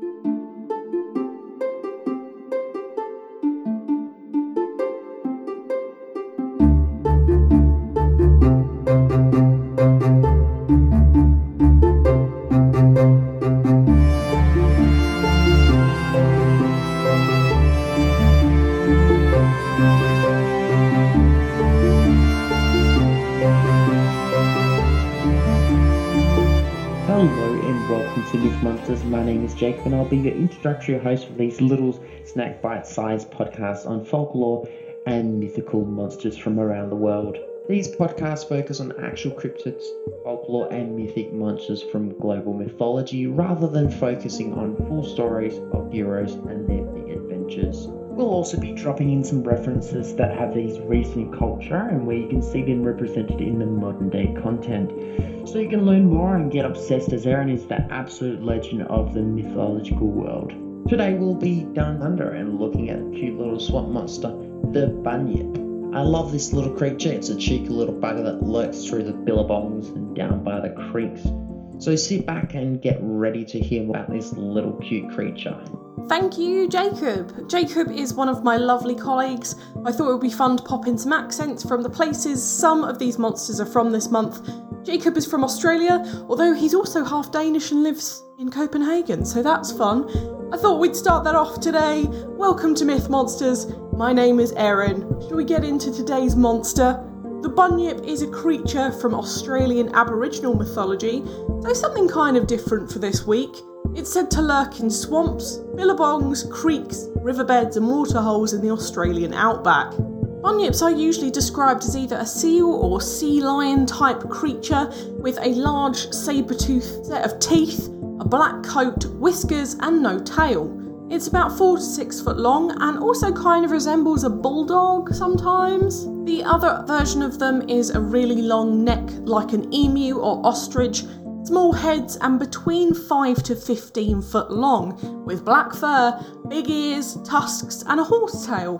Jake, and I'll be your introductory host for these little snack bite sized podcasts on folklore and mythical monsters from around the world. These podcasts focus on actual cryptids, folklore, and mythic monsters from global mythology rather than focusing on full stories of heroes and their adventures. We'll also be dropping in some references that have these recent culture and where you can see them represented in the modern day content so you can learn more and get obsessed as Aaron is the absolute legend of the mythological world. Today we'll be down under and looking at a cute little swamp monster, the bunyip. I love this little creature, it's a cheeky little bugger that lurks through the billabongs and down by the creeks. So sit back and get ready to hear about this little cute creature. Thank you, Jakob. Jakob is one of my lovely colleagues. I thought it would be fun to pop in some accents from the places some of these monsters are from this month Jakob is from Australia, although he's also half Danish and lives in Copenhagen, so that's fun. I thought we'd start that off today. Welcome to Myth Monsters. My name is Erin. Shall we get into today's monster? The bunyip is a creature from Australian Aboriginal mythology, so something kind of different for this week. It's said to lurk in swamps, billabongs, creeks, riverbeds, and waterholes in the Australian outback. Bunyips are usually described as either a seal or sea lion type creature with a large saber toothed set of teeth, a black coat, whiskers, and no tail. It's about 4 to 6 foot long and also kind of resembles a bulldog sometimes. The other version of them is a really long neck like an emu or ostrich, small heads, and between 5 to 15 foot long, with black fur, big ears, tusks, and a horse tail.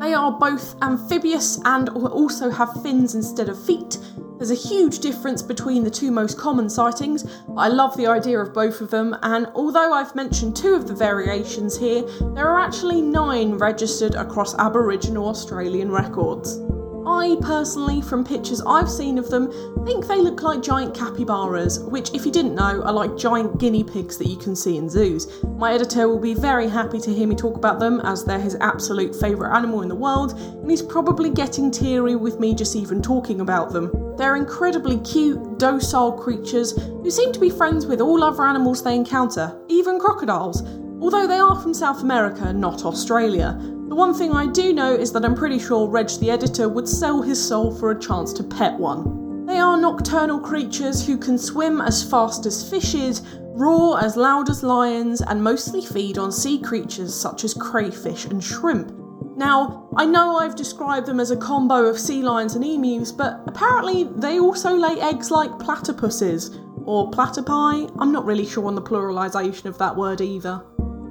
They are both amphibious and also have fins instead of feet. There's a huge difference between the two most common sightings, but I love the idea of both of them, and although I've mentioned two of the variations here, there are actually nine registered across Aboriginal Australian records. I personally, from pictures I've seen of them, think they look like giant capybaras, which, if you didn't know, are like giant guinea pigs that you can see in zoos. My editor will be very happy to hear me talk about them, as they're his absolute favourite animal in the world, and he's probably getting teary with me just even talking about them. They're incredibly cute, docile creatures who seem to be friends with all other animals they encounter, even crocodiles, although they are from South America, not Australia. The one thing I do know is that I'm pretty sure Reg the editor would sell his soul for a chance to pet one. They are nocturnal creatures who can swim as fast as fishes, roar as loud as lions, and mostly feed on sea creatures such as crayfish and shrimp. Now, I know I've described them as a combo of sea lions and emus, but apparently they also lay eggs like platypuses, or platypi. I'm not really sure on the pluralisation of that word either.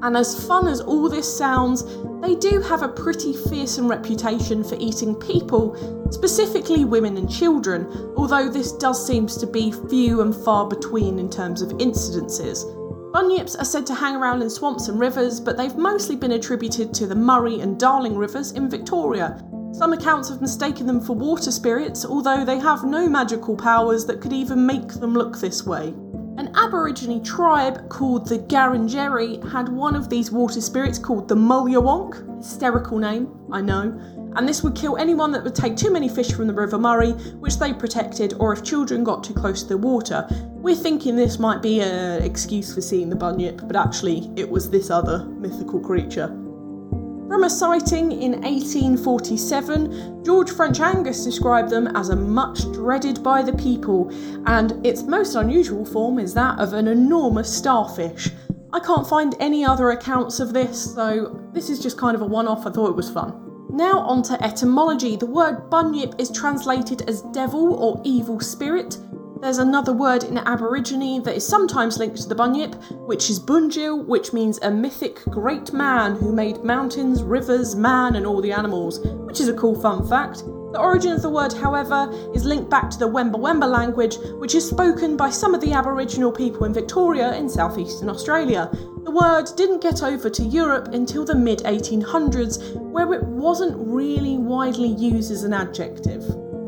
And as fun as all this sounds, they do have a pretty fearsome reputation for eating people, specifically women and children, although this does seem to be few and far between in terms of incidences. Bunyips are said to hang around in swamps and rivers, but they've mostly been attributed to the Murray and Darling rivers in Victoria. Some accounts have mistaken them for water spirits, although they have no magical powers that could even make them look this way. An Aborigine tribe called the Ngarrindjeri had one of these water spirits called the Mulyawonk. Hysterical name, I know. And this would kill anyone that would take too many fish from the River Murray, which they protected, or if children got too close to the water. We're thinking this might be an excuse for seeing the bunyip, but actually it was this other mythical creature. From a sighting in 1847, George French Angas described them as a much dreaded by the people, and its most unusual form is that of an enormous starfish. I can't find any other accounts of this, so this is just kind of a one off. I thought it was fun. Now, on to etymology. The word bunyip is translated as devil or evil spirit, there's another word in Aborigine that is sometimes linked to the bunyip, which is Bunjil, which means a mythic great man who made mountains, rivers, man, and all the animals, which is a cool fun fact. The origin of the word, however, is linked back to the Wemba Wemba language, which is spoken by some of the Aboriginal people in Victoria in southeastern Australia. The word didn't get over to Europe until the mid 1800s, where it wasn't really widely used as an adjective.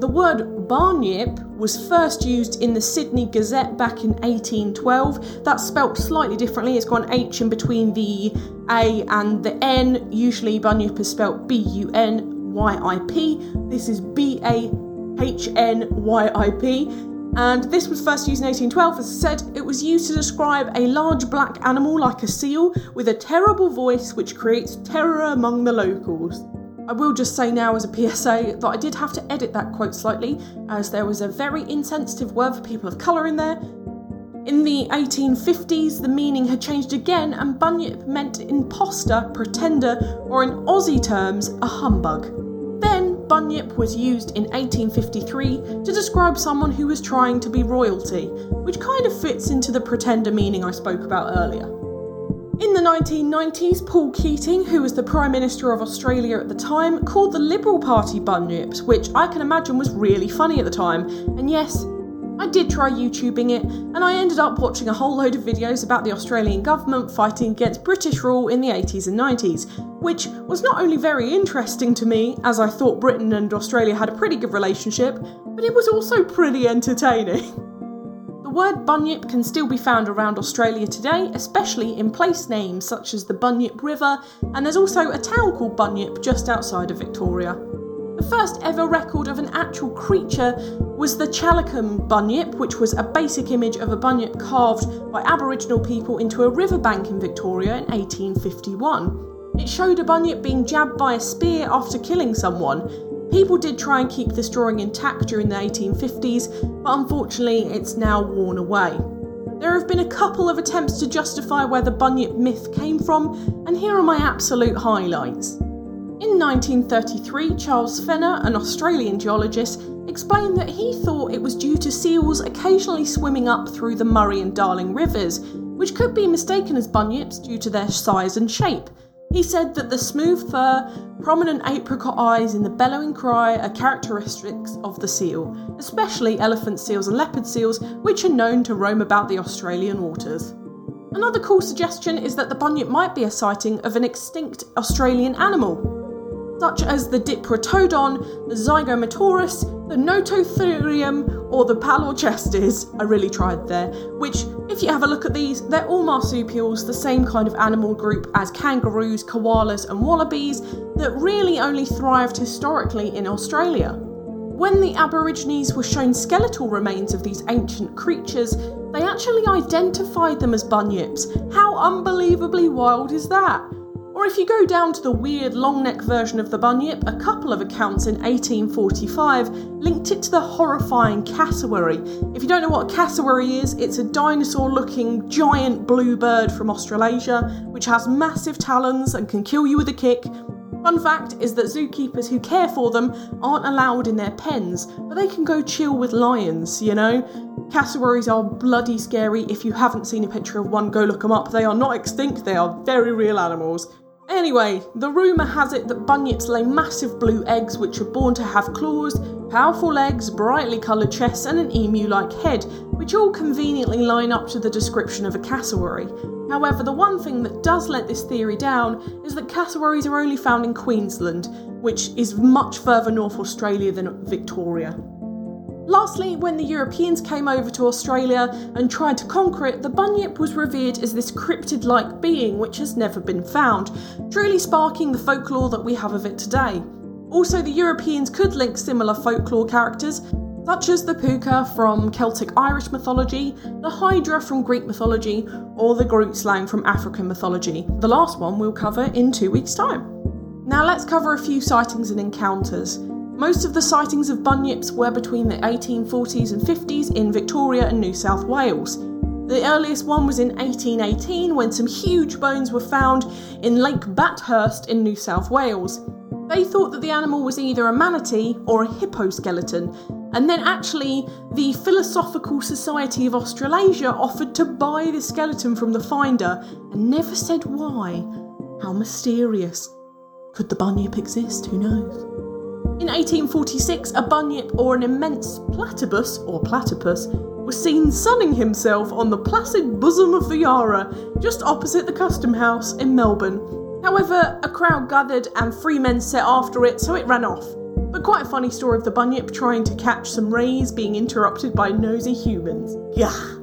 The word bahnyip was first used in the Sydney Gazette back in 1812. That's spelt slightly differently, it's got an H in between the A and the N. Usually, bunyip is spelt B U N Y I P. This is B A H N Y I P. And this was first used in 1812. As I said, it was used to describe a large black animal like a seal with a terrible voice which creates terror among the locals. I will just say now, as a PSA, that I did have to edit that quote slightly, as there was a very insensitive word for people of colour in there. In the 1850s, the meaning had changed again, and bunyip meant imposter, pretender, or in Aussie terms, a humbug. Then, bunyip was used in 1853 to describe someone who was trying to be royalty, which kind of fits into the pretender meaning I spoke about earlier. In the 1990s, Paul Keating, who was the Prime Minister of Australia at the time, called the Liberal Party bunyips, which I can imagine was really funny at the time. And yes, I did try YouTubing it, and I ended up watching a whole load of videos about the Australian government fighting against British rule in the 80s and 90s, which was not only very interesting to me, as I thought Britain and Australia had a pretty good relationship, but it was also pretty entertaining. word bunyip can still be found around Australia today, especially in place names such as the Bunyip River, and there's also a town called Bunyip just outside of Victoria. The first ever record of an actual creature was the Challicum bunyip, which was a basic image of a bunyip carved by Aboriginal people into a riverbank in Victoria in 1851. It showed a bunyip being jabbed by a spear after killing someone, People did try and keep this drawing intact during the 1850s, but unfortunately it's now worn away. There have been a couple of attempts to justify where the Bunyip myth came from, and here are my absolute highlights. In 1933, Charles Fenner, an Australian geologist, explained that he thought it was due to seals occasionally swimming up through the Murray and Darling rivers, which could be mistaken as bunyips due to their size and shape. He said that the smooth fur, prominent apricot eyes, and the bellowing cry are characteristics of the seal, especially elephant seals and leopard seals, which are known to roam about the Australian waters. Another cool suggestion is that the bunyip might be a sighting of an extinct Australian animal, such as the Diprotodon, the Zygomaturus, the Nototherium, or the Palorchestes. I really tried there. Which, if you have a look at these, they're all marsupials, the same kind of animal group as kangaroos, koalas, and wallabies that really only thrived historically in Australia. When the Aborigines were shown skeletal remains of these ancient creatures, they actually identified them as bunyips. How unbelievably wild is that? Or if you go down to the weird long neck version of the bunyip, a couple of accounts in 1845 linked it to the horrifying cassowary. If you don't know what a cassowary is, it's a dinosaur looking giant blue bird from Australasia, which has massive talons and can kill you with a kick. Fun fact is that zookeepers who care for them aren't allowed in their pens, but they can go chill with lions, you know? Cassowaries are bloody scary. If you haven't seen a picture of one, go look them up. They are not extinct, they are very real animals. Anyway, the rumour has it that bunyips lay massive blue eggs which are born to have claws, powerful legs, brightly coloured chests, and an emu like head, which all conveniently line up to the description of a cassowary. However, the one thing that does let this theory down is that cassowaries are only found in Queensland, which is much further north Australia than Victoria. Lastly, when the Europeans came over to Australia and tried to conquer it, the bunyip was revered as this cryptid like being which has never been found, truly sparking the folklore that we have of it today. Also, the Europeans could link similar folklore characters, such as the puka from Celtic Irish mythology, the hydra from Greek mythology, or the Grootslang from African mythology. The last one we'll cover in two weeks' time. Now, let's cover a few sightings and encounters. Most of the sightings of bunyips were between the 1840s and 50s in Victoria and New South Wales. The earliest one was in 1818 when some huge bones were found in Lake Bathurst in New South Wales. They thought that the animal was either a manatee or a hippo skeleton, and then actually the Philosophical Society of Australasia offered to buy the skeleton from the finder and never said why. How mysterious. Could the bunyip exist? Who knows? In 1846, a bunyip or an immense platypus or platypus was seen sunning himself on the placid bosom of the Yarra, just opposite the Custom House in Melbourne. However, a crowd gathered and three men set after it, so it ran off. But quite a funny story of the bunyip trying to catch some rays being interrupted by nosy humans. Yeah.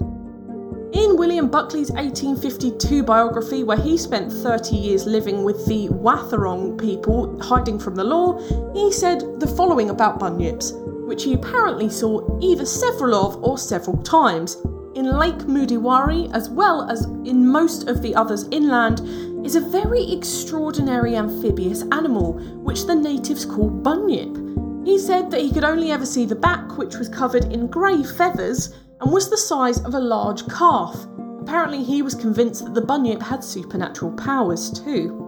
In William Buckley's 1852 biography, where he spent 30 years living with the Wathaurong people hiding from the law, he said the following about bunyips, which he apparently saw either several of or several times. In Lake Moodiwarre, as well as in most of the others inland, is a very extraordinary amphibious animal, which the natives call bunyip. He said that he could only ever see the back, which was covered in grey feathers, and was the size of a large calf. Apparently, he was convinced that the bunyip had supernatural powers too.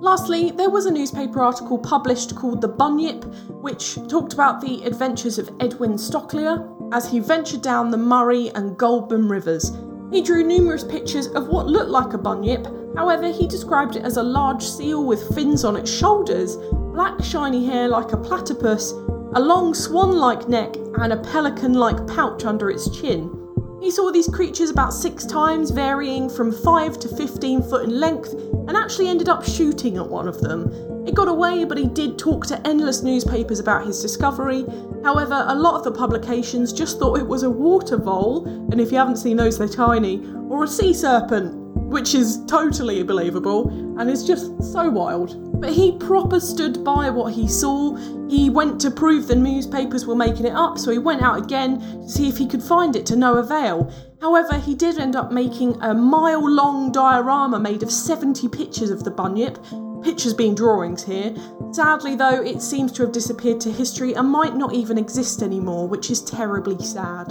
Lastly, there was a newspaper article published called The Bunyip, which talked about the adventures of Edwin Stocqueler as he ventured down the Murray and Goulburn rivers. He drew numerous pictures of what looked like a bunyip, however, he described it as a large seal with fins on its shoulders, black shiny hair like a platypus, a long swan like neck, and a pelican like pouch under its chin. He saw these creatures about six times, varying from 5 to 15 foot in length, and actually ended up shooting at one of them. It got away, but he did talk to endless newspapers about his discovery. However, a lot of the publications just thought it was a water vole, and if you haven't seen those, they're tiny, or a sea serpent, which is totally believable and is just so wild. But he proper stood by what he saw. He went to prove the newspapers were making it up, so he went out again to see if he could find it to no avail. However, he did end up making a mile long diorama made of 70 pictures of the bunyip, pictures being drawings here. Sadly, though, it seems to have disappeared to history and might not even exist anymore, which is terribly sad.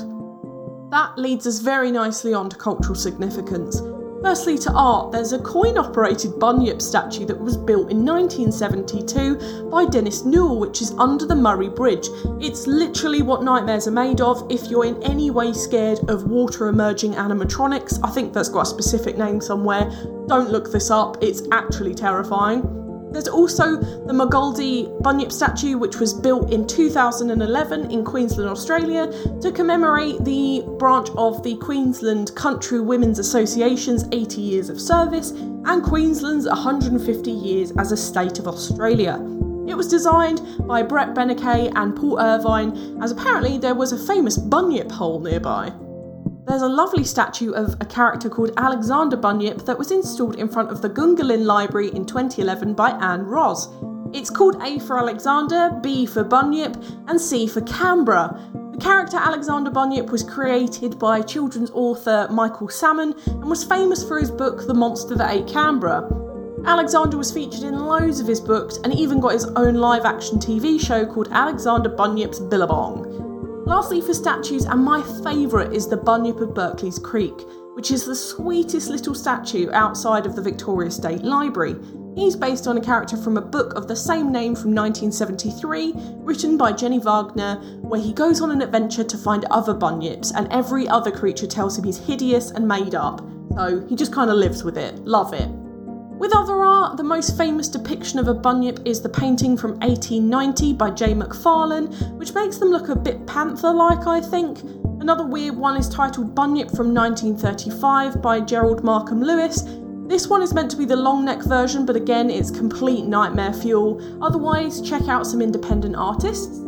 That leads us very nicely on to cultural significance. Firstly, to art, there's a coin operated Bunyip statue that was built in 1972 by Dennis Newell, which is under the Murray Bridge. It's literally what nightmares are made of. If you're in any way scared of water emerging animatronics, I think that's got a specific name somewhere. Don't look this up, it's actually terrifying. There's also the Magoldi Bunyip statue, which was built in 2011 in Queensland, Australia, to commemorate the branch of the Queensland Country Women's Association's 80 years of service and Queensland's 150 years as a state of Australia. It was designed by Brett Beneke and Paul Irvine, as apparently there was a famous bunyip hole nearby. There's a lovely statue of a character called Alexander Bunyip that was installed in front of the Gungahlin Library in 2011 by Anne Ross. It's called A for Alexander, B for Bunyip, and C for Canberra. The character Alexander Bunyip was created by children's author Michael Salmon and was famous for his book The Monster That Ate Canberra. Alexander was featured in loads of his books and even got his own live action TV show called Alexander Bunyip's Billabong. Lastly, for statues, and my favourite is the Bunyip of Berkeley's Creek, which is the sweetest little statue outside of the Victoria State Library. He's based on a character from a book of the same name from 1973, written by Jenny Wagner, where he goes on an adventure to find other bunyips, and every other creature tells him he's hideous and made up. So he just kind of lives with it. Love it. With other art, the most famous depiction of a bunyip is the painting from 1890 by J. McFarlane, which makes them look a bit panther like, I think. Another weird one is titled Bunyip from 1935 by Gerald Markham Lewis. This one is meant to be the long neck version, but again, it's complete nightmare fuel. Otherwise, check out some independent artists.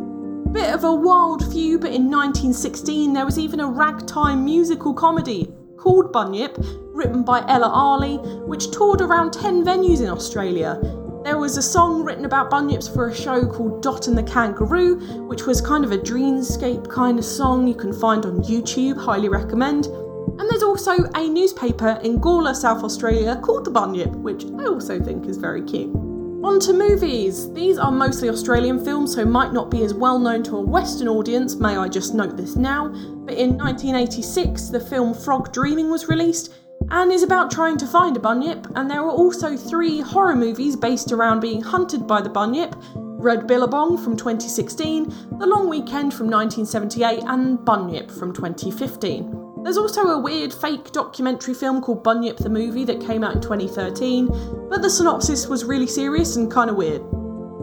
Bit of a wild few, but in 1916 there was even a ragtime musical comedy called Bunyip, written by Ella Arley, which toured around 10 venues in Australia. There was a song written about bunyips for a show called Dot and the Kangaroo, which was kind of a dreamscape kind of song you can find on YouTube, highly recommend. And there's also a newspaper in Gawler, South Australia called The Bunyip, which I also think is very cute. On to movies. These are mostly Australian films, so might not be as well known to a Western audience, may I just note this now. But in 1986, the film Frog Dreaming was released and is about trying to find a bunyip, and there are also three horror movies based around being hunted by the bunyip Red Billabong from 2016, The Long Weekend from 1978, and Bunyip from 2015. There's also a weird fake documentary film called Bunyip the Movie that came out in 2013, but the synopsis was really serious and kind of weird.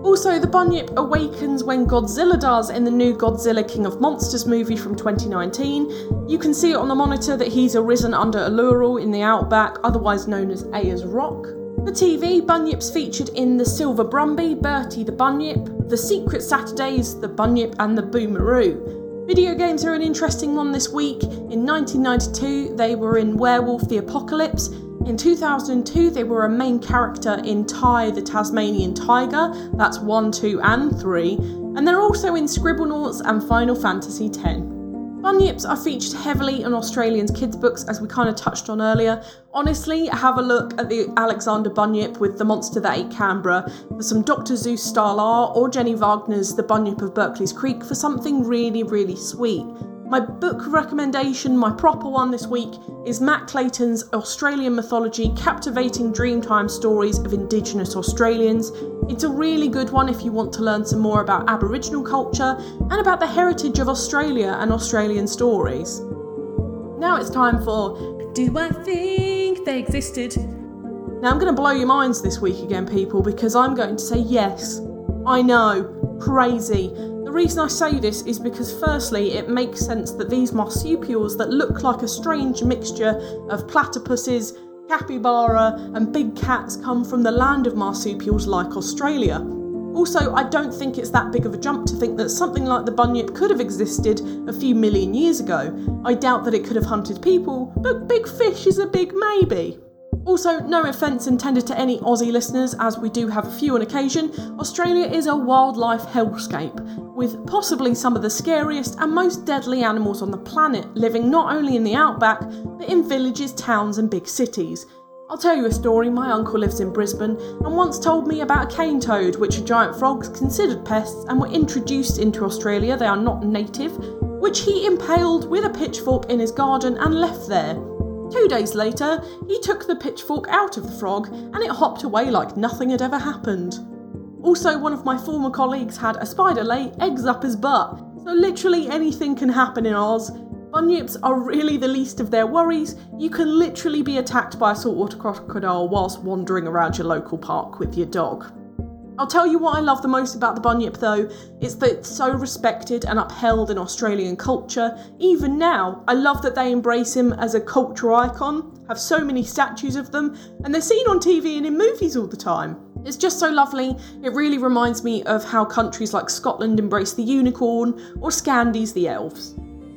Also, the Bunyip awakens when Godzilla does in the new Godzilla King of Monsters movie from 2019. You can see it on the monitor that he's arisen under Uluru in the outback, otherwise known as Ayers Rock. For TV, Bunyip's featured in The Silver Brumby, Bertie the Bunyip, The Secret Saturdays, The Bunyip, and The Boomeroo. Video games are an interesting one this week. In 1992, they were in Werewolf the Apocalypse. In 2002, they were a main character in Ty the Tasmanian Tiger, that's 1, 2, and 3, and they're also in Scribblenauts and Final Fantasy X. Bunyips are featured heavily in Australians' kids' books, as we kind of touched on earlier. Honestly, have a look at the Alexander Bunyip with The Monster That Ate Canberra for some Dr. Seuss style art, or Jenny Wagner's The Bunyip of Berkeley's Creek for something really, really sweet. My book recommendation, my proper one this week, is Matt Clayton's Australian Mythology Captivating Dreamtime Stories of Indigenous Australians. It's a really good one if you want to learn some more about Aboriginal culture and about the heritage of Australia and Australian stories. Now it's time for Do I Think They Existed? Now I'm going to blow your minds this week again, people, because I'm going to say yes. I know, crazy. The reason I say this is because, firstly, it makes sense that these marsupials that look like a strange mixture of platypuses, capybara, and big cats come from the land of marsupials like Australia. Also, I don't think it's that big of a jump to think that something like the bunyip could have existed a few million years ago. I doubt that it could have hunted people, but big fish is a big maybe. Also, no offence intended to any Aussie listeners, as we do have a few on occasion, Australia is a wildlife hellscape, with possibly some of the scariest and most deadly animals on the planet living not only in the outback, but in villages, towns, and big cities. I'll tell you a story. My uncle lives in Brisbane and once told me about a cane toad, which are giant frogs considered pests and were introduced into Australia. They are not native, which he impaled with a pitchfork in his garden and left there. Two days later, he took the pitchfork out of the frog and it hopped away like nothing had ever happened. Also, one of my former colleagues had a spider lay eggs up his butt, so literally anything can happen in Oz. Bunyips are really the least of their worries. You can literally be attacked by a saltwater crocodile whilst wandering around your local park with your dog. I'll tell you what I love the most about the bunyip though, it's that it's so respected and upheld in Australian culture. Even now, I love that they embrace him as a cultural icon, have so many statues of them, and they're seen on TV and in movies all the time. It's just so lovely. It really reminds me of how countries like Scotland embrace the unicorn or Scandis the elves.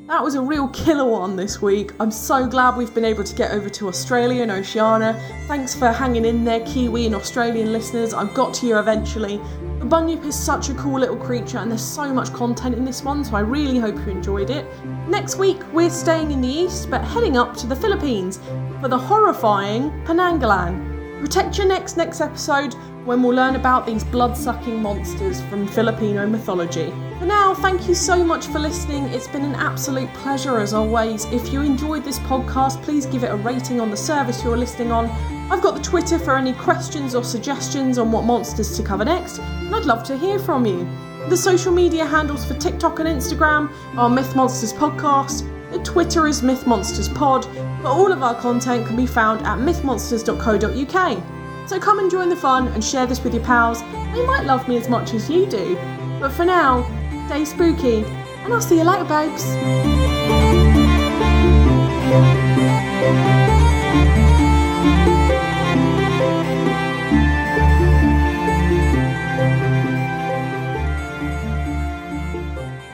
That was a real killer one this week. I'm so glad we've been able to get over to Australia and Oceania. Thanks for hanging in there, Kiwi and Australian listeners. I've got to you eventually. The bunyip is such a cool little creature, and there's so much content in this one, so I really hope you enjoyed it. Next week, we're staying in the east, but heading up to the Philippines for the horrifying Penanggalang. Protect your necks next episode when we'll learn about these blood sucking monsters from Filipino mythology. For now, thank you so much for listening. It's been an absolute pleasure as always. If you enjoyed this podcast, please give it a rating on the service you're listening on. I've got the Twitter for any questions or suggestions on what monsters to cover next, and I'd love to hear from you. The social media handles for TikTok and Instagram are Myth Monsters Podcast. The Twitter is Myth Monsters Pod, but all of our content can be found at mythmonsters.co.uk. So come and join the fun and share this with your pals. They might love me as much as you do. But for now, stay spooky, and I'll see you later, babes.